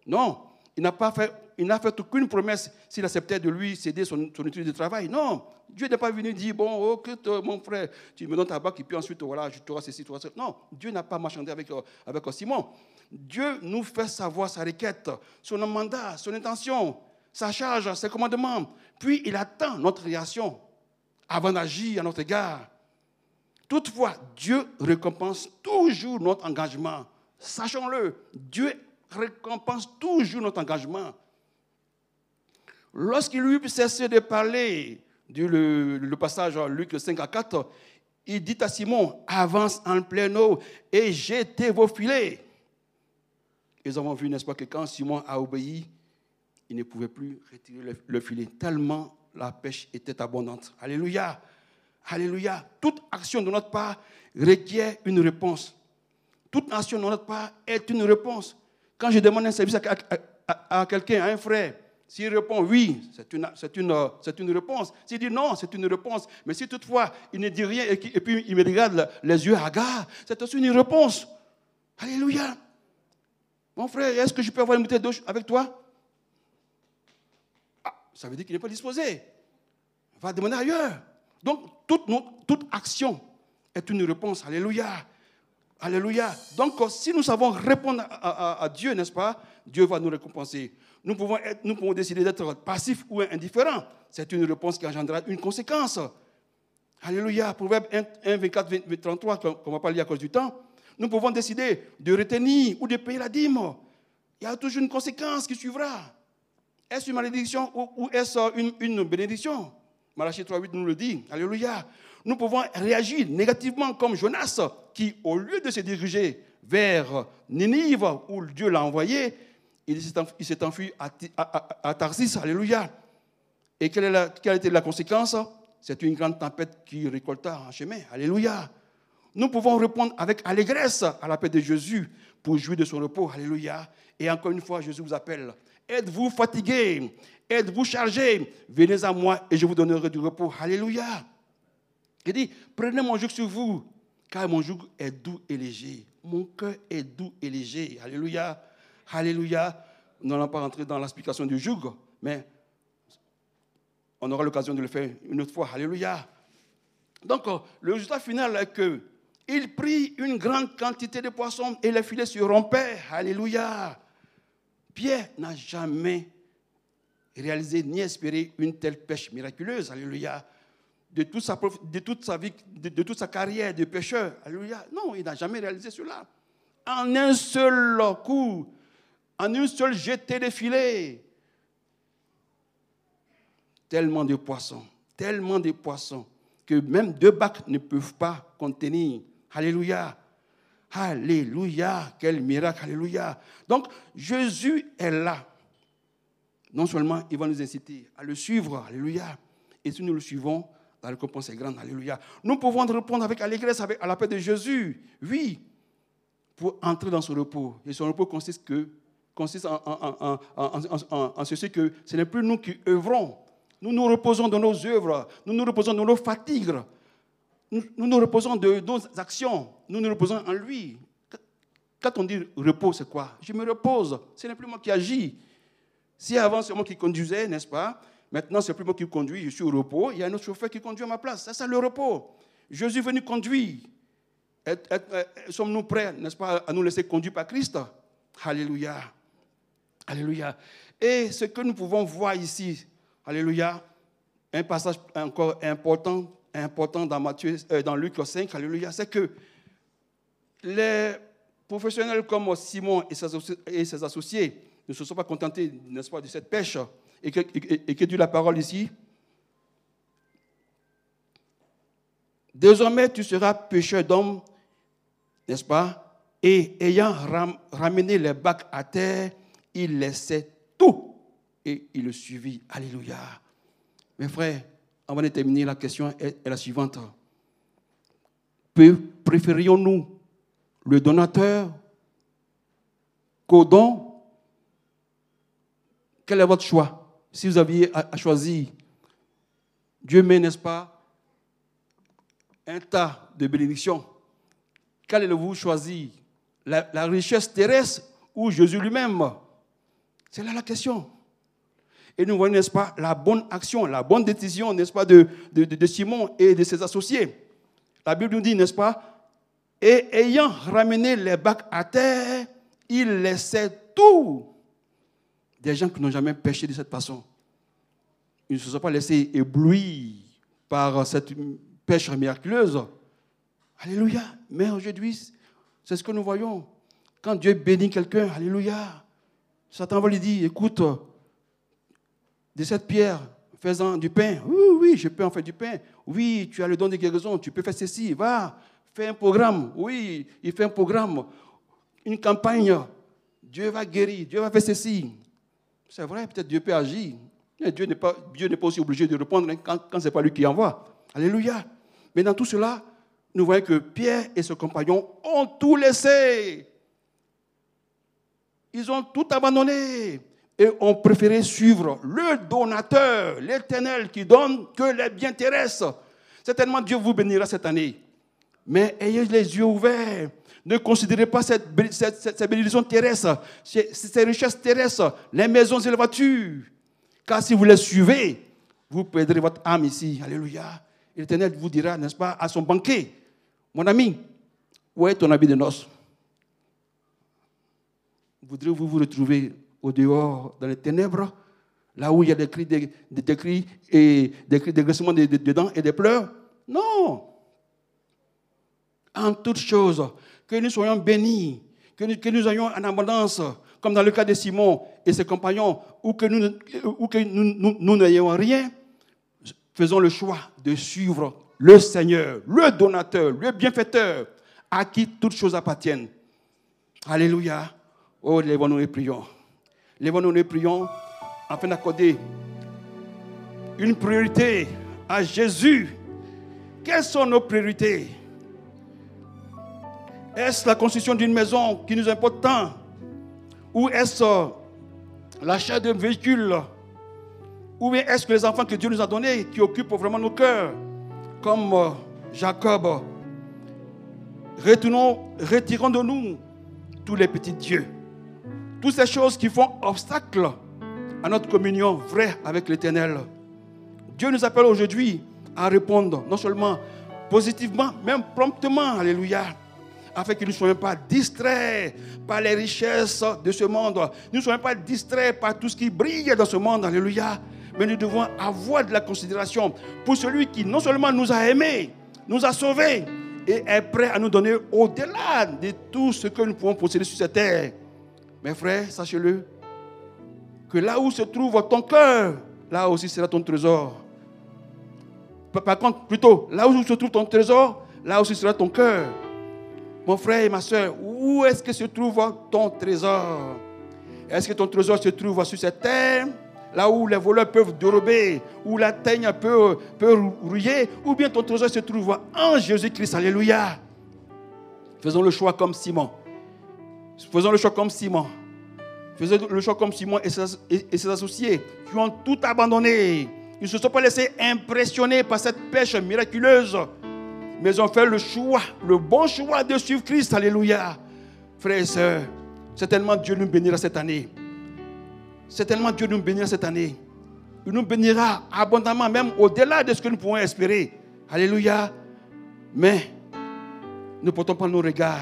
A: Non, il n'a pas fait, il n'a fait aucune promesse s'il acceptait de lui céder son, étude de travail. Non, Dieu n'est pas venu dire, bon, ok, mon frère, tu me donnes ta barque et puis ensuite, voilà, je te ceci, toi, Non, Dieu n'a pas marchandé avec, euh, avec Simon. Dieu nous fait savoir sa requête, son mandat, son intention, sa charge, ses commandements. Puis il attend notre réaction avant d'agir à notre égard. Toutefois, Dieu récompense toujours notre engagement. Sachons-le, Dieu récompense toujours notre engagement. Lorsqu'il eut cessé de parler, du passage Luc 5 à 4, il dit à Simon, avance en pleine eau et jetez vos filets. Ils avons vu, n'est-ce pas, que quand Simon a obéi, il ne pouvait plus retirer le filet, tellement la pêche était abondante. Alléluia. Alléluia. Toute action de notre part requiert une réponse. Toute action de notre part est une réponse. Quand je demande un service à, quelqu'un, à un frère, s'il répond oui, c'est une, une, une, réponse. S'il dit non, c'est une réponse. Mais si toutefois il ne dit rien et, puis il me regarde les yeux hagards, c'est aussi une réponse. Alléluia. Mon frère, est-ce que je peux avoir une bouteille d'eau avec toi? Ah, Ça veut dire qu'il n'est pas disposé. Va demander ailleurs. Donc, toute, toute action est une réponse. Alléluia. Alléluia. Donc, si nous savons répondre à, Dieu, n'est-ce pas, Dieu va nous récompenser. Nous pouvons, décider d'être passifs ou indifférents. C'est une réponse qui engendrera une conséquence. Alléluia. Proverbe 1, 24, 33, qu'on ne va pas lire à cause du temps. Nous pouvons décider de retenir ou de payer la dîme. Il y a toujours une conséquence qui suivra. Est-ce une malédiction ou, est-ce une, une bénédiction? Malachie 3.8 nous le dit. Alléluia. Nous pouvons réagir négativement comme Jonas, qui, au lieu de se diriger vers Ninive, où Dieu l'a envoyé, il s'est enfui à, Tarsis. Alléluia. Et quelle, est la, quelle était la conséquence? C'est une grande tempête qui récolta en chemin. Alléluia. Nous pouvons répondre avec allégresse à l'appel de Jésus pour jouir de son repos. Alléluia. Et encore une fois, Jésus vous appelle. Êtes-vous fatigué? Êtes-vous chargé? Venez à moi et je vous donnerai du repos. Alléluia. Il dit, prenez mon joug sur vous, car mon joug est doux et léger. Mon cœur est doux et léger. Alléluia. Alléluia. Nous n'allons pas rentrer dans l'explication du joug, mais on aura l'occasion de le faire une autre fois. Alléluia. Donc, le résultat final est que il prit une grande quantité de poissons et les filets se rompaient. Alléluia. Pierre n'a jamais réalisé ni espéré une telle pêche miraculeuse. Alléluia. De toute sa, vie, de, toute sa carrière de pêcheur. Alléluia. Non, il n'a jamais réalisé cela. En un seul coup, en une seule jetée de filet. Tellement de poissons, tellement de poissons, que même deux bacs ne peuvent pas contenir. Alléluia. Alléluia. Quel miracle. Alléluia. Donc, Jésus est là non seulement il va nous inciter à le suivre, alléluia, et si nous le suivons, la récompense est grande, alléluia. Nous pouvons répondre avec allégresse à la paix de Jésus, oui, pour entrer dans son repos. Et son repos consiste que consiste en, ceci que ce n'est plus nous qui œuvrons. Nous nous reposons dans nos œuvres, nous nous reposons dans nos fatigues, nous nous, reposons de nos actions, nous nous reposons en lui. Quand on dit repos, c'est quoi? Je me repose, ce n'est plus moi qui agis. Si avant c'est moi qui conduisais, n'est-ce pas? Maintenant c'est plus moi qui conduis, je suis au repos, il y a un autre chauffeur qui conduit à ma place. C'est ça le repos. Jésus est venu conduire. Sommes-nous prêts, n'est-ce pas, à nous laisser conduire par Christ? Alléluia. Alléluia. Et ce que nous pouvons voir ici, Alléluia, un passage encore important, important dans, Matthieu, euh, dans Luc 5, Alléluia, c'est que les professionnels comme Simon et ses, associés ne se sont pas contentés, n'est-ce pas, de cette pêche et que, et, la parole ici. Désormais, tu seras pêcheur d'hommes, n'est-ce pas? Et ayant ramené les bacs à terre, il laissait tout et il le suivit. Alléluia. Mes frères, avant de terminer, la question est, la suivante. Préférions-nous le donateur qu'au don? Quel est votre choix? Si vous aviez à choisir, Dieu met, n'est-ce pas, un tas de bénédictions. Qu'allez-vous choisir? La, richesse terrestre ou Jésus lui-même? C'est là la question. Et nous voyons, n'est-ce pas, la bonne action, la bonne décision, n'est-ce pas, de, de, Simon et de ses associés. La Bible nous dit, n'est-ce pas, et ayant ramené les bacs à terre, il laissait tout. Des gens qui n'ont jamais péché de cette façon. Ils ne se sont pas laissés éblouir par cette pêche miraculeuse. Alléluia. Mais aujourd'hui, c'est ce que nous voyons. Quand Dieu bénit quelqu'un, Alléluia, Satan va lui dire, écoute, de cette pierre, faisant du pain. Oui, oui, je peux en faire du pain. Oui, tu as le don de guérison, tu peux faire ceci. Va, fais un programme. Oui, il fait un programme, une campagne. Dieu va guérir, Dieu va faire ceci. C'est vrai, peut-être Dieu peut agir. Dieu n'est pas, Dieu n'est pas aussi obligé de répondre quand, quand ce n'est pas lui qui envoie. Alléluia. Mais dans tout cela, nous voyons que Pierre et ses compagnons ont tout laissé. Ils ont tout abandonné et ont préféré suivre le donateur, l'éternel qui donne que les biens terrestres. Certainement, Dieu vous bénira cette année. Mais ayez les yeux ouverts. Ne considérez pas cette, cette, bénédiction terrestre, ces, richesses terrestres, les maisons et les voitures. Car si vous les suivez, vous perdrez votre âme ici. Alléluia. L'Éternel vous dira, n'est-ce pas, à son banquet, mon ami, où est ton habit de noces? Voudrez-vous vous retrouver au dehors, dans les ténèbres, là où il y a des cris, des, des cris et des cris d'agressement dedans et des pleurs? Non. En toutes choses, que nous soyons bénis, que nous, ayons en abondance, comme dans le cas de Simon et ses compagnons, ou que nous, ou que nous, nous n'ayons rien, faisons le choix de suivre le Seigneur, le donateur, le bienfaiteur, à qui toutes choses appartiennent. Alléluia. Oh, lèvons-nous et prions. Lèvons-nous et prions afin d'accorder une priorité à Jésus. Quelles sont nos priorités? Est-ce la construction d'une maison qui nous importe tant? Ou est-ce l'achat d'un véhicule? Ou bien est-ce que les enfants que Dieu nous a donnés qui occupent vraiment nos cœurs? Comme euh, Jacob. Retirons de nous tous les petits dieux. Toutes ces choses qui font obstacle à notre communion vraie avec l'Éternel. Dieu nous appelle aujourd'hui à répondre, non seulement positivement, même promptement, alléluia, afin que nous ne soyons pas distraits par les richesses de ce monde. Nous ne soyons pas distraits par tout ce qui brille dans ce monde, alléluia. Mais nous devons avoir de la considération pour celui qui non seulement nous a aimés, nous a sauvés et est prêt à nous donner au-delà de tout ce que nous pouvons posséder sur cette terre. Mes frères, sachez-le, que là où se trouve ton cœur, là aussi sera ton trésor. Par contre, plutôt, là où se trouve ton trésor, là aussi sera ton cœur. Mon frère et ma soeur, où est-ce que se trouve ton trésor? Est-ce que ton trésor se trouve sur cette terre, là où les voleurs peuvent dérober, où la teigne peut, peut rouiller, ou bien ton trésor se trouve en Jésus-Christ? Alléluia. Faisons le choix comme Simon. Faisons le choix comme Simon. faisaient le choix comme Simon et ses, et ses associés, qui ont tout abandonné. Ils ne se sont pas laissés impressionner par cette pêche miraculeuse, mais ont fait le choix, le bon choix de suivre Christ. Alléluia. Frères et sœurs, certainement Dieu nous bénira cette année. Certainement Dieu nous bénira cette année. Il nous bénira abondamment, même au-delà de ce que nous pouvons espérer. Alléluia. Mais ne portons pas nos regards.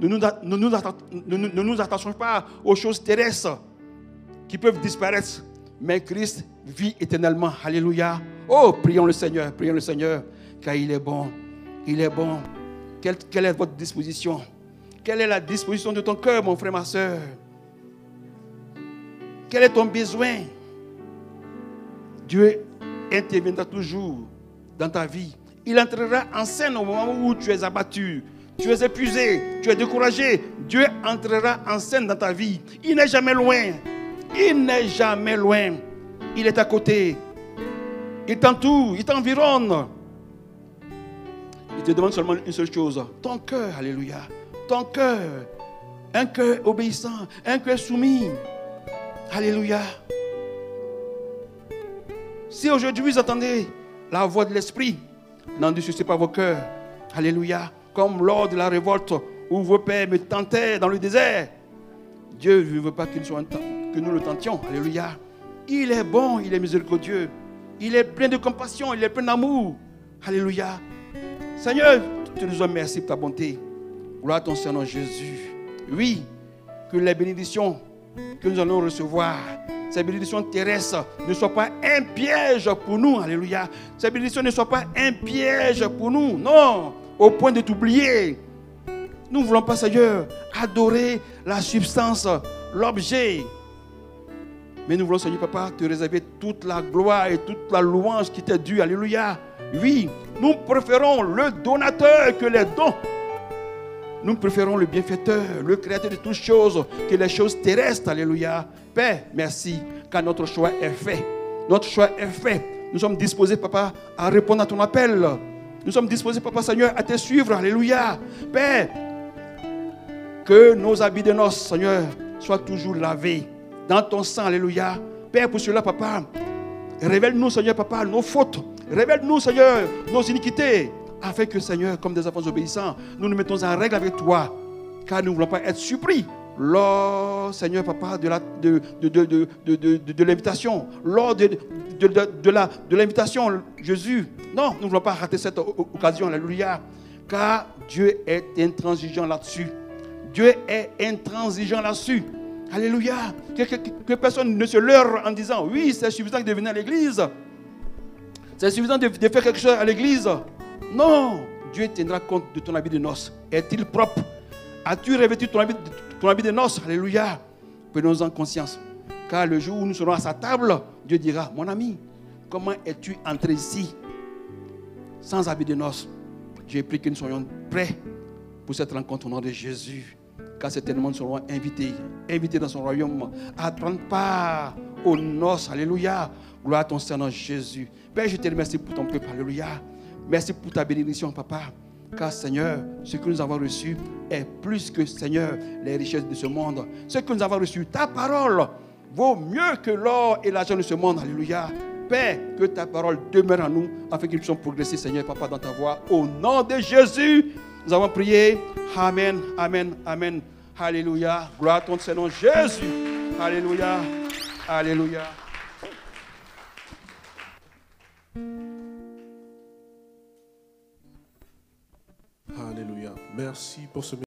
A: Ne nous attachons pas aux choses terrestres qui peuvent disparaître. Mais Christ vit éternellement. Alléluia. Oh, prions le Seigneur, prions le Seigneur, car il est bon. Il est bon. Quelle, est votre disposition? Quelle est la disposition de ton cœur, mon frère, ma soeur? Quel est ton besoin? Dieu interviendra toujours dans ta vie. Il entrera en scène au moment où tu es abattu, tu es épuisé, tu es découragé. Dieu entrera en scène dans ta vie. Il n'est jamais loin. Il n'est jamais loin. Il est à côté. Il t'entoure, il t'environne. Te demande seulement une seule chose. Ton cœur, alléluia. Ton cœur. Un cœur obéissant, un cœur soumis. Alléluia. Si aujourd'hui vous entendez la voix de l'Esprit, n'endurcissez pas vos cœurs. Alléluia. Comme lors de la révolte où vos pères me tentaient dans le désert. Dieu ne veut pas que nous le tentions. Alléluia. Il est bon, il est miséricordieux. Il est plein de compassion, il est plein d'amour. Alléluia. Seigneur, te nous merci pour ta bonté. Gloire à ton Seigneur Jésus. Oui, que les bénédictions que nous allons recevoir ces bénédictions terrestres ne soient pas un piège pour nous. Alléluia. Ces bénédictions ne soient pas un piège pour nous. Non, au point de t'oublier. Nous ne voulons pas, Seigneur, adorer la substance, l'objet. Mais nous voulons, Seigneur Papa, te réserver toute la gloire et toute la louange qui t'est due. Alléluia. Oui, nous préférons le donateur que les dons. Nous préférons le bienfaiteur, le créateur de toutes choses, que les choses terrestres. Alléluia. Père, merci, car notre choix est fait. Notre choix est fait. Nous sommes disposés, Papa, à répondre à ton appel. Nous sommes disposés, Papa Seigneur, à te suivre. Alléluia. Père, que nos habits de noces, Seigneur, soient toujours lavés dans ton sang. Alléluia. Père, pour cela, Papa, révèle-nous, Seigneur, Papa, nos fautes. Révèle-nous, Seigneur, nos iniquités. Afin que, Seigneur, comme des enfants obéissants, nous nous mettons en règle avec toi. Car nous ne voulons pas être surpris lors, Seigneur Papa, de, l'invitation, lors de, de, l'invitation, Jésus. Non, nous ne voulons pas rater cette occasion, alléluia. Car Dieu est intransigeant là-dessus. Dieu est intransigeant là-dessus. Alléluia. Que, personne ne se leurre en disant, oui, c'est suffisant de venir à l'église. C'est suffisant de, faire quelque chose à l'église. Non, Dieu tiendra compte de ton habit de noces. Est-il propre? As-tu revêtu ton habit, ton habit de noces? Alléluia. Prenons-en conscience. Car le jour où nous serons à sa table, Dieu dira, mon ami, comment es-tu entré ici sans habit de noces? J'ai pris que nous soyons prêts pour cette rencontre au nom de Jésus. Car certainement nous serons invités, invités dans son royaume à prendre part aux noces. Alléluia. Gloire à ton Seigneur Jésus. Père, je te remercie pour ton peuple. Alléluia. Merci pour ta bénédiction, papa. Car Seigneur, ce que nous avons reçu est plus que Seigneur, les richesses de ce monde. Ce que nous avons reçu, ta parole, vaut mieux que l'or et l'argent de ce monde. Alléluia. Père, que ta parole demeure en nous afin que nous puissions progresser, Seigneur, Papa, dans ta voix. Au nom de Jésus, nous avons prié. Amen, Amen, Amen. Alléluia. Gloire à ton Seigneur Jésus. Alléluia. Alléluia.
B: Alléluia. Merci pour ce